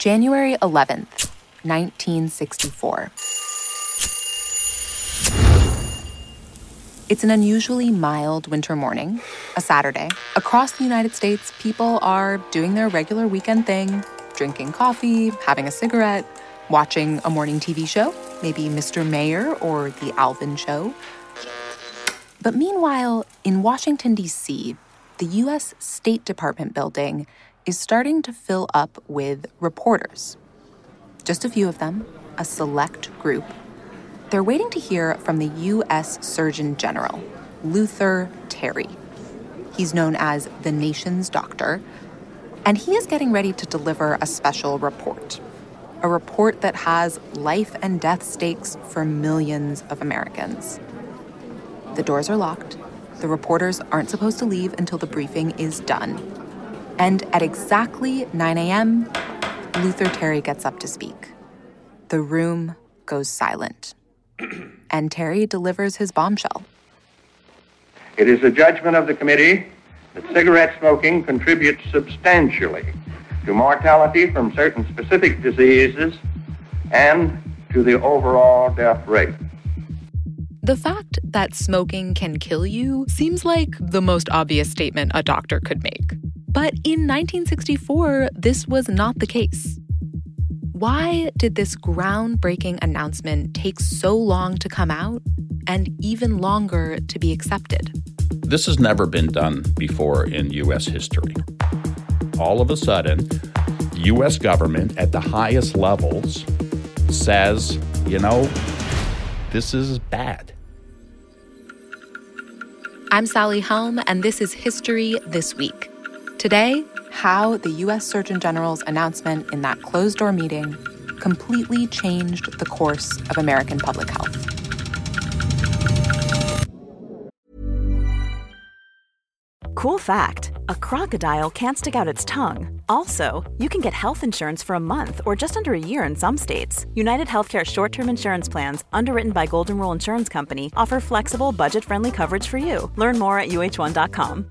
January 11th, 1964. It's an unusually mild winter morning, a Saturday. Across the United States, people are doing their regular weekend thing drinking coffee, having a cigarette, watching a morning TV show, maybe Mr. Mayor or The Alvin Show. But meanwhile, in Washington, D.C., the U.S. State Department building is starting to fill up with reporters. Just a few of them, a select group. They're waiting to hear from the U.S. Surgeon General, Luther Terry. He's known as the nation's doctor, and he is getting ready to deliver a special report. A report that has life and death stakes for millions of Americans. The doors are locked. The reporters aren't supposed to leave until the briefing is done. And at exactly 9 a.m., Luther Terry gets up to speak. The room goes silent. and Terry delivers his bombshell. It is the judgment of the committee that cigarette smoking contributes substantially to mortality from certain specific diseases and to the overall death rate. The fact that smoking can kill you seems like the most obvious statement a doctor could make. But in 1964, this was not the case. Why did this groundbreaking announcement take so long to come out and even longer to be accepted? This has never been done before in U.S. history. All of a sudden, the U.S. government at the highest levels says, you know, this is bad. I'm Sally Helm, and this is History This Week. Today, how the U.S. Surgeon General's announcement in that closed door meeting completely changed the course of American public health. Cool fact a crocodile can't stick out its tongue. Also, you can get health insurance for a month or just under a year in some states. United Healthcare short term insurance plans, underwritten by Golden Rule Insurance Company, offer flexible, budget friendly coverage for you. Learn more at uh1.com.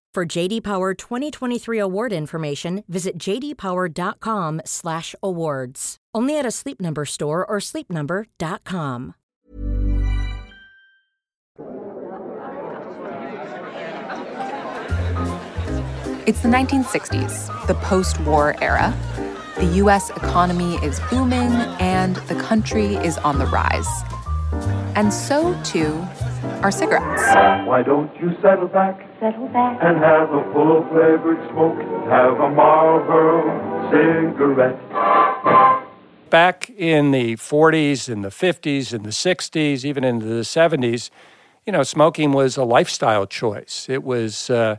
For JD Power 2023 award information, visit jdpower.com/awards. Only at a Sleep Number store or sleepnumber.com. It's the 1960s, the post war era. The US economy is booming and the country is on the rise. And so, too, are cigarettes. Why don't you settle back? Settle back. And have a full flavored smoke. Have a Marlboro cigarette. Back in the 40s and the 50s and the 60s, even into the 70s, you know, smoking was a lifestyle choice. It was, uh,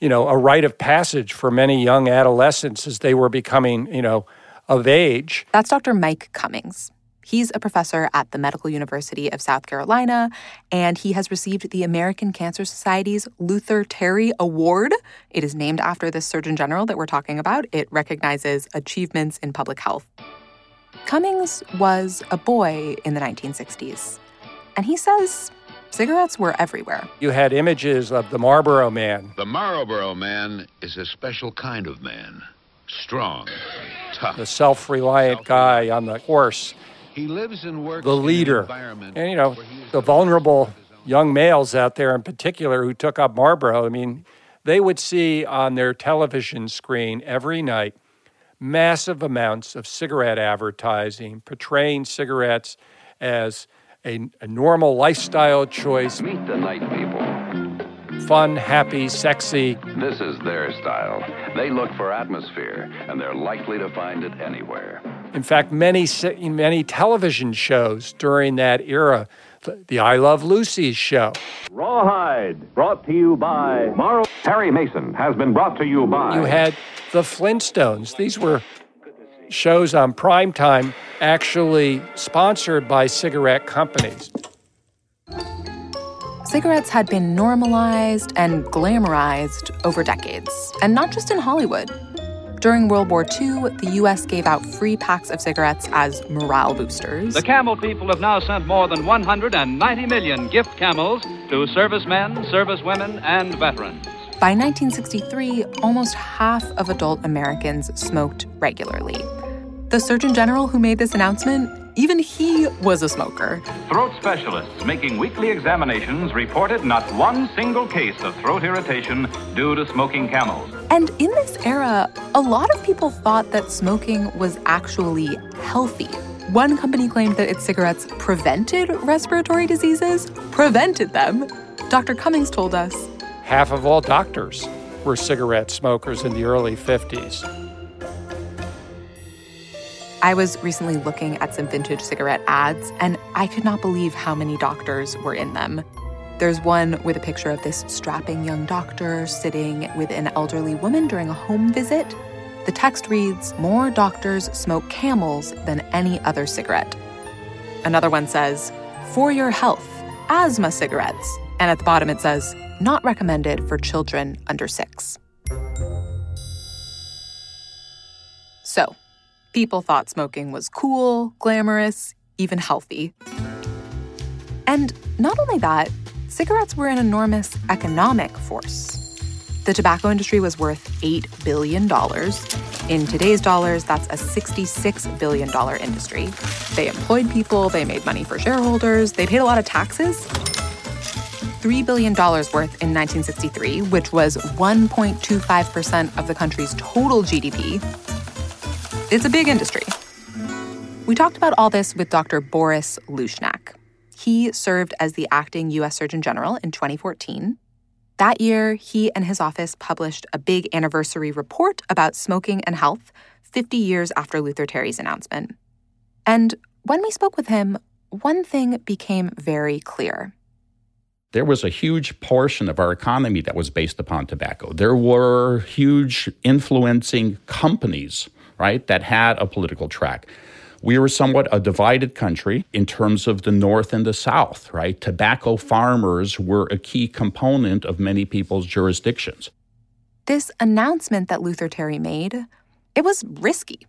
you know, a rite of passage for many young adolescents as they were becoming, you know, of age. That's Dr. Mike Cummings. He's a professor at the Medical University of South Carolina, and he has received the American Cancer Society's Luther Terry Award. It is named after the Surgeon General that we're talking about. It recognizes achievements in public health. Cummings was a boy in the 1960s, and he says cigarettes were everywhere. You had images of the Marlboro Man. The Marlboro Man is a special kind of man. Strong, tough. The self reliant guy on the horse. He lives and works the leader. And, you know, the vulnerable young males out there in particular who took up Marlboro, I mean, they would see on their television screen every night massive amounts of cigarette advertising portraying cigarettes as a, a normal lifestyle choice. Meet the night people. Fun, happy, sexy. This is their style. They look for atmosphere, and they're likely to find it anywhere. In fact, many many television shows during that era, the I Love Lucy show. Rawhide, brought to you by Morrow. Perry Mason has been brought to you by. You had the Flintstones. These were shows on prime time actually sponsored by cigarette companies. Cigarettes had been normalized and glamorized over decades, and not just in Hollywood. During World War II, the U.S. gave out free packs of cigarettes as morale boosters. The camel people have now sent more than 190 million gift camels to servicemen, servicewomen, and veterans. By 1963, almost half of adult Americans smoked regularly. The Surgeon General who made this announcement, even he was a smoker. Throat specialists making weekly examinations reported not one single case of throat irritation due to smoking camels. And in this era, a lot of people thought that smoking was actually healthy. One company claimed that its cigarettes prevented respiratory diseases, prevented them. Dr. Cummings told us half of all doctors were cigarette smokers in the early 50s. I was recently looking at some vintage cigarette ads, and I could not believe how many doctors were in them. There's one with a picture of this strapping young doctor sitting with an elderly woman during a home visit. The text reads More doctors smoke camels than any other cigarette. Another one says, For your health, asthma cigarettes. And at the bottom it says, not recommended for children under six. So, people thought smoking was cool, glamorous, even healthy. And not only that, cigarettes were an enormous economic force. The tobacco industry was worth $8 billion. In today's dollars, that's a $66 billion industry. They employed people, they made money for shareholders, they paid a lot of taxes. $3 billion worth in 1963, which was 1.25% of the country's total GDP. It's a big industry. We talked about all this with Dr. Boris Lushniak. He served as the acting U.S. Surgeon General in 2014. That year, he and his office published a big anniversary report about smoking and health 50 years after Luther Terry's announcement. And when we spoke with him, one thing became very clear. There was a huge portion of our economy that was based upon tobacco. There were huge influencing companies, right, that had a political track. We were somewhat a divided country in terms of the North and the South, right? Tobacco farmers were a key component of many people's jurisdictions. This announcement that Luther Terry made, it was risky,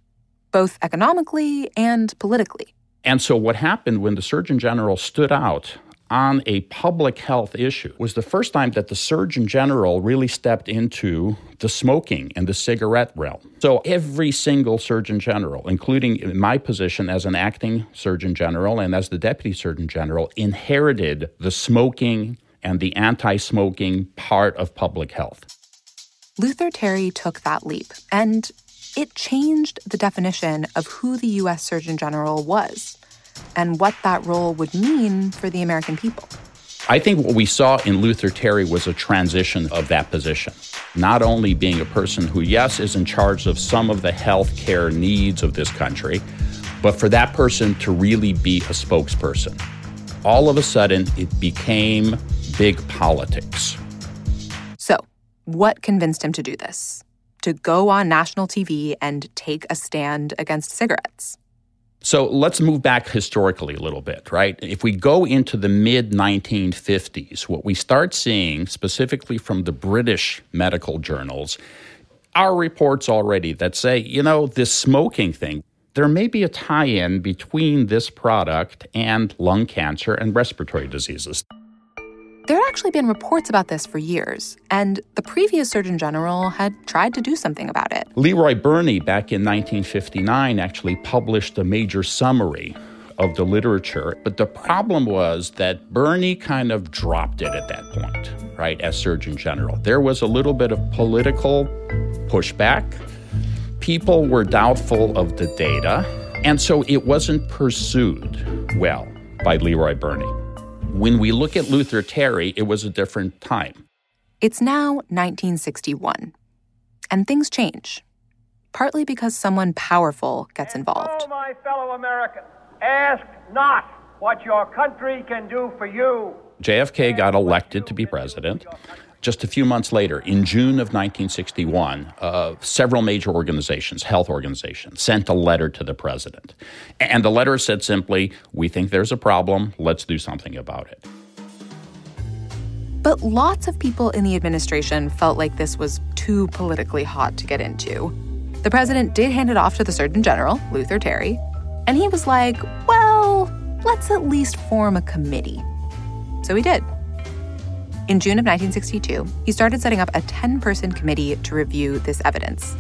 both economically and politically. And so what happened when the Surgeon General stood out on a public health issue was the first time that the Surgeon General really stepped into the smoking and the cigarette realm. So every single Surgeon General, including my position as an acting Surgeon General and as the Deputy Surgeon General, inherited the smoking and the anti smoking part of public health. Luther Terry took that leap, and it changed the definition of who the U.S. Surgeon General was and what that role would mean for the American people. I think what we saw in Luther Terry was a transition of that position. Not only being a person who, yes, is in charge of some of the health care needs of this country, but for that person to really be a spokesperson. All of a sudden, it became big politics. So, what convinced him to do this? To go on national TV and take a stand against cigarettes? So let's move back historically a little bit, right? If we go into the mid 1950s, what we start seeing, specifically from the British medical journals, are reports already that say, you know, this smoking thing, there may be a tie in between this product and lung cancer and respiratory diseases. Actually been reports about this for years, and the previous Surgeon General had tried to do something about it. Leroy Burney, back in 1959, actually published a major summary of the literature. But the problem was that Burney kind of dropped it at that point, right, as Surgeon General. There was a little bit of political pushback. People were doubtful of the data, and so it wasn't pursued well by Leroy Burney. When we look at Luther Terry, it was a different time. It's now 1961, and things change partly because someone powerful gets involved. So, my fellow Americans, ask not what your country can do for you. JFK got elected to be president. Just a few months later, in June of 1961, uh, several major organizations, health organizations, sent a letter to the president. And the letter said simply, We think there's a problem, let's do something about it. But lots of people in the administration felt like this was too politically hot to get into. The president did hand it off to the Surgeon General, Luther Terry, and he was like, well, let's at least form a committee. So he did. In June of 1962, he started setting up a 10 person committee to review this evidence.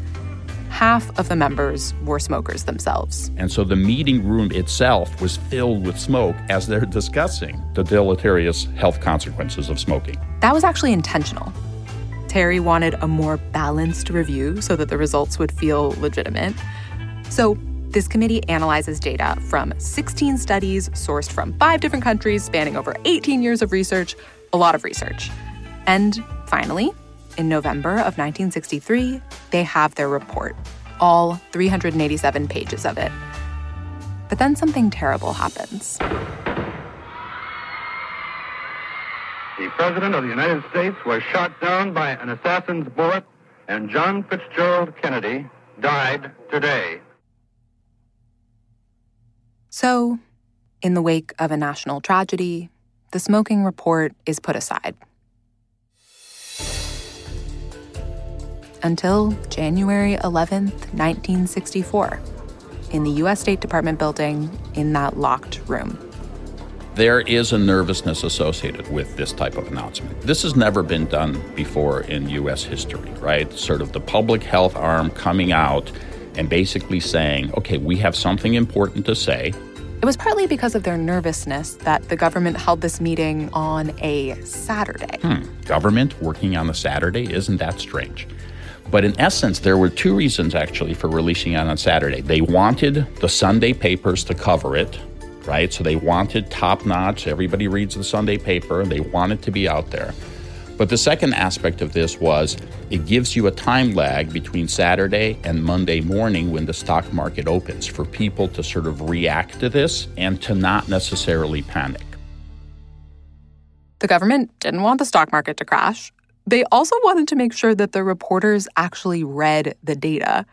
Half of the members were smokers themselves. And so the meeting room itself was filled with smoke as they're discussing the deleterious health consequences of smoking. That was actually intentional. Terry wanted a more balanced review so that the results would feel legitimate. So, this committee analyzes data from 16 studies sourced from five different countries spanning over 18 years of research, a lot of research. And finally, in November of 1963, they have their report, all 387 pages of it. But then something terrible happens. The President of the United States was shot down by an assassin's bullet, and John Fitzgerald Kennedy died today. So, in the wake of a national tragedy, the smoking report is put aside. Until January 11th, 1964, in the U.S. State Department building in that locked room. There is a nervousness associated with this type of announcement. This has never been done before in U.S. history, right? Sort of the public health arm coming out and basically saying, okay, we have something important to say. It was partly because of their nervousness that the government held this meeting on a Saturday. Hmm. Government working on a Saturday? Isn't that strange? But in essence, there were two reasons actually for releasing it on Saturday. They wanted the Sunday papers to cover it, right? So they wanted top notch. Everybody reads the Sunday paper, and they wanted to be out there. But the second aspect of this was it gives you a time lag between Saturday and Monday morning when the stock market opens for people to sort of react to this and to not necessarily panic. The government didn't want the stock market to crash. They also wanted to make sure that the reporters actually read the data.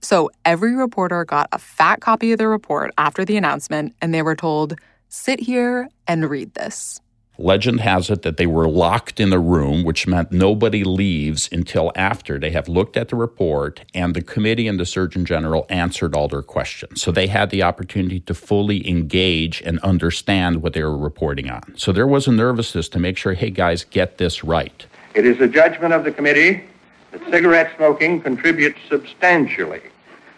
So every reporter got a fat copy of the report after the announcement, and they were told, sit here and read this. Legend has it that they were locked in the room, which meant nobody leaves until after they have looked at the report and the committee and the Surgeon General answered all their questions. So they had the opportunity to fully engage and understand what they were reporting on. So there was a nervousness to make sure, hey guys, get this right. It is the judgment of the committee that cigarette smoking contributes substantially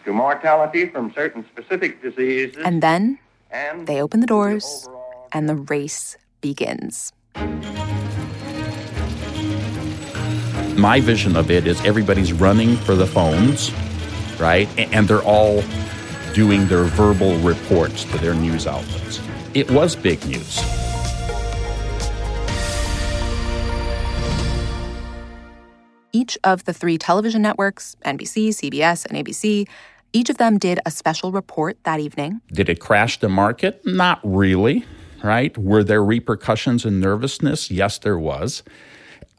to mortality from certain specific diseases. And then they open the doors and the race begins. My vision of it is everybody's running for the phones, right? And they're all doing their verbal reports to their news outlets. It was big news. Each of the three television networks, NBC, CBS, and ABC, each of them did a special report that evening. Did it crash the market? Not really, right? Were there repercussions and nervousness? Yes, there was.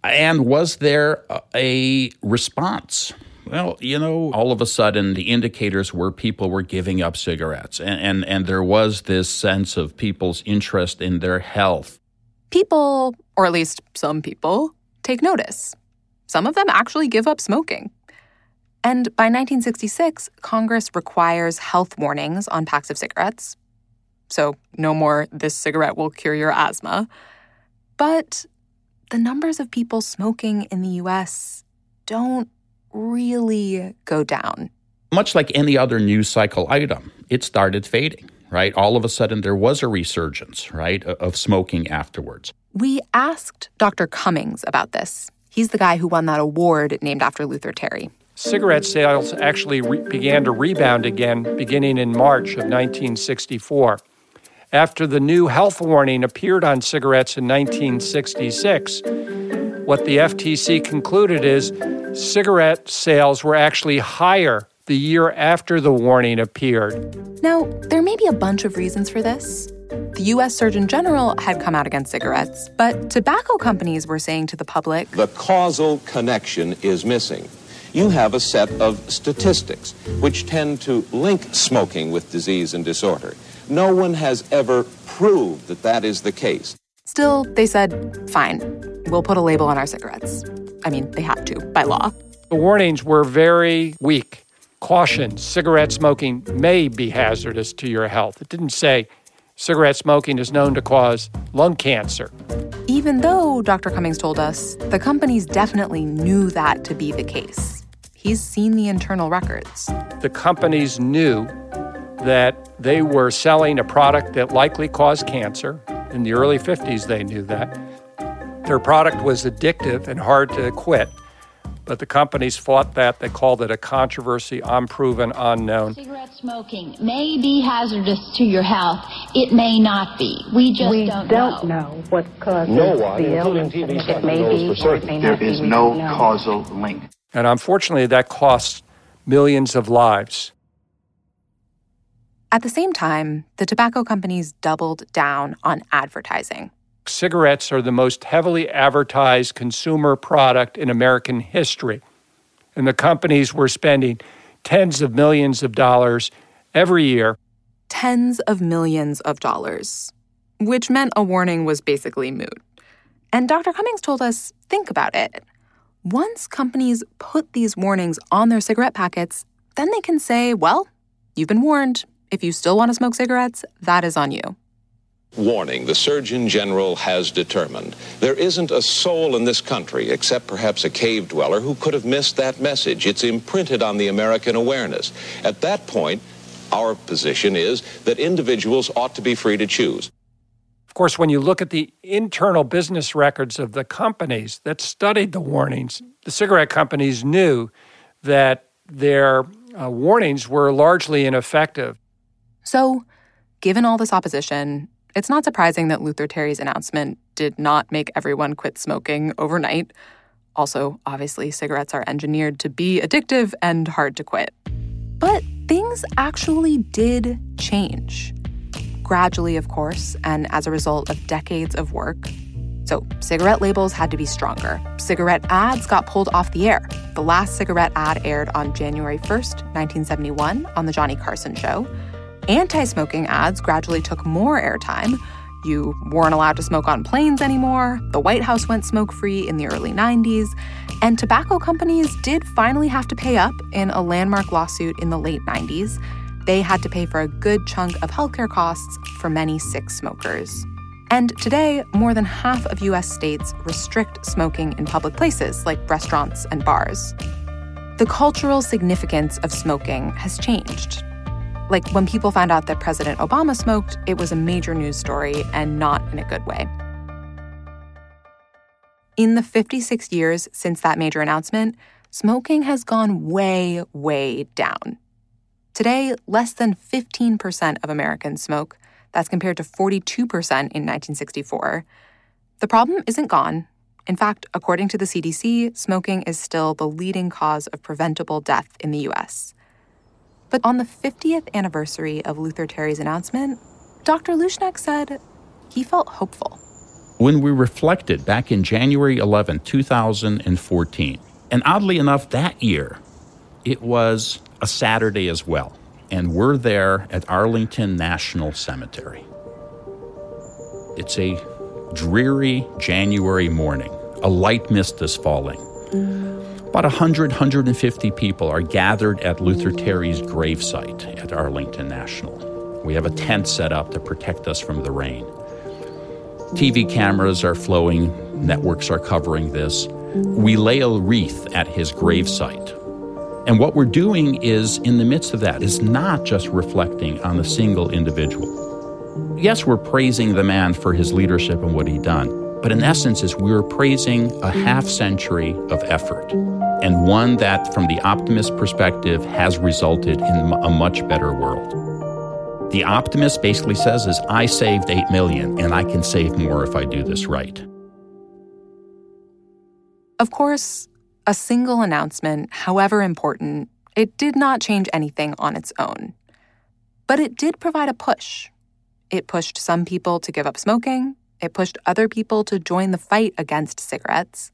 And was there a response? Well, you know, all of a sudden the indicators were people were giving up cigarettes, and, and, and there was this sense of people's interest in their health. People, or at least some people, take notice. Some of them actually give up smoking. And by 1966, Congress requires health warnings on packs of cigarettes. So, no more, this cigarette will cure your asthma. But the numbers of people smoking in the US don't really go down. Much like any other news cycle item, it started fading, right? All of a sudden, there was a resurgence, right, of smoking afterwards. We asked Dr. Cummings about this. He's the guy who won that award named after Luther Terry. Cigarette sales actually re- began to rebound again beginning in March of 1964. After the new health warning appeared on cigarettes in 1966, what the FTC concluded is cigarette sales were actually higher the year after the warning appeared. Now, there may be a bunch of reasons for this. The U.S. Surgeon General had come out against cigarettes, but tobacco companies were saying to the public the causal connection is missing. You have a set of statistics which tend to link smoking with disease and disorder. No one has ever proved that that is the case. Still, they said, fine, we'll put a label on our cigarettes. I mean, they had to by law. The warnings were very weak. Caution cigarette smoking may be hazardous to your health. It didn't say cigarette smoking is known to cause lung cancer. Even though, Dr. Cummings told us, the companies definitely knew that to be the case. He's seen the internal records. The companies knew that they were selling a product that likely caused cancer. In the early 50s, they knew that. Their product was addictive and hard to quit, but the companies fought that. They called it a controversy, unproven, unknown. Cigarette smoking may be hazardous to your health. It may not be. We just we don't, don't know. know what causes No one, the illness. TV It may be for it certain. may There be. is We no causal link. And unfortunately, that costs millions of lives. At the same time, the tobacco companies doubled down on advertising. Cigarettes are the most heavily advertised consumer product in American history. And the companies were spending tens of millions of dollars every year. Tens of millions of dollars, which meant a warning was basically moot. And Dr. Cummings told us think about it. Once companies put these warnings on their cigarette packets, then they can say, well, you've been warned. If you still want to smoke cigarettes, that is on you. Warning the Surgeon General has determined there isn't a soul in this country, except perhaps a cave dweller, who could have missed that message. It's imprinted on the American awareness. At that point, our position is that individuals ought to be free to choose. Of course, when you look at the internal business records of the companies that studied the warnings, the cigarette companies knew that their uh, warnings were largely ineffective. So, given all this opposition, it's not surprising that Luther Terry's announcement did not make everyone quit smoking overnight. Also, obviously, cigarettes are engineered to be addictive and hard to quit. But things actually did change. Gradually, of course, and as a result of decades of work. So, cigarette labels had to be stronger. Cigarette ads got pulled off the air. The last cigarette ad aired on January 1st, 1971, on The Johnny Carson Show. Anti smoking ads gradually took more airtime. You weren't allowed to smoke on planes anymore. The White House went smoke free in the early 90s. And tobacco companies did finally have to pay up in a landmark lawsuit in the late 90s. They had to pay for a good chunk of healthcare costs for many sick smokers. And today, more than half of US states restrict smoking in public places like restaurants and bars. The cultural significance of smoking has changed. Like when people found out that President Obama smoked, it was a major news story and not in a good way. In the 56 years since that major announcement, smoking has gone way, way down. Today, less than 15% of Americans smoke. That's compared to 42% in 1964. The problem isn't gone. In fact, according to the CDC, smoking is still the leading cause of preventable death in the US. But on the 50th anniversary of Luther Terry's announcement, Dr. Lushniak said he felt hopeful. When we reflected back in January 11, 2014, and oddly enough, that year, it was a Saturday as well. And we're there at Arlington National Cemetery. It's a dreary January morning. A light mist is falling. Mm. About 100, 150 people are gathered at Luther Terry's gravesite at Arlington National. We have a tent set up to protect us from the rain. TV cameras are flowing, networks are covering this. We lay a wreath at his gravesite. And what we're doing is, in the midst of that, is not just reflecting on the single individual. Yes, we're praising the man for his leadership and what he'd done, but in essence, is we're praising a half century of effort, and one that, from the optimist perspective, has resulted in a much better world. The optimist basically says is I saved 8 million and I can save more if I do this right. Of course, a single announcement, however important, it did not change anything on its own. But it did provide a push. It pushed some people to give up smoking. It pushed other people to join the fight against cigarettes.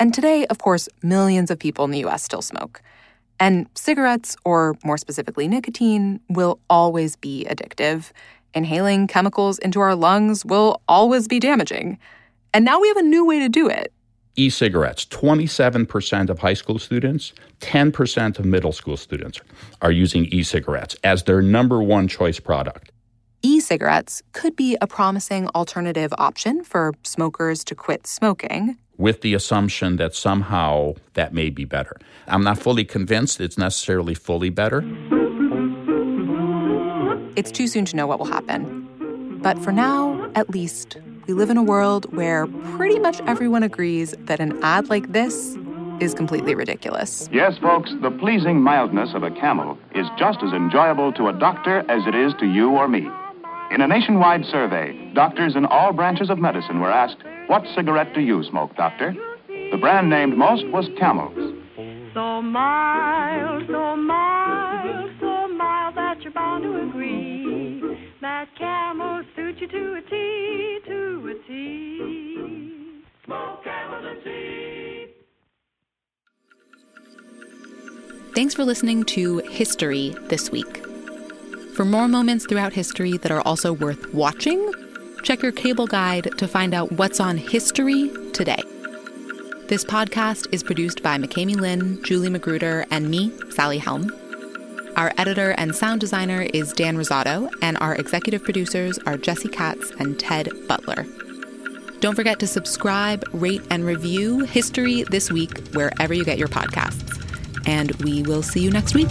And today, of course, millions of people in the US still smoke. And cigarettes, or more specifically nicotine, will always be addictive. Inhaling chemicals into our lungs will always be damaging. And now we have a new way to do it. E cigarettes 27% of high school students, 10% of middle school students are using e cigarettes as their number one choice product. E cigarettes could be a promising alternative option for smokers to quit smoking with the assumption that somehow that may be better. I'm not fully convinced it's necessarily fully better. It's too soon to know what will happen. But for now, at least, we live in a world where pretty much everyone agrees that an ad like this is completely ridiculous. Yes, folks, the pleasing mildness of a camel is just as enjoyable to a doctor as it is to you or me. In a nationwide survey, doctors in all branches of medicine were asked, What cigarette do you smoke, doctor? The brand named most was Camel's. So mild, so mild, so mild that you're bound to agree that Camel suits you to a T, to a T. Smoke Camel and Tea. Thanks for listening to History This Week. For more moments throughout history that are also worth watching, check your cable guide to find out what's on history today. This podcast is produced by McKamey Lynn, Julie Magruder, and me, Sally Helm. Our editor and sound designer is Dan Rosato, and our executive producers are Jesse Katz and Ted Butler. Don't forget to subscribe, rate, and review History This Week wherever you get your podcasts. And we will see you next week.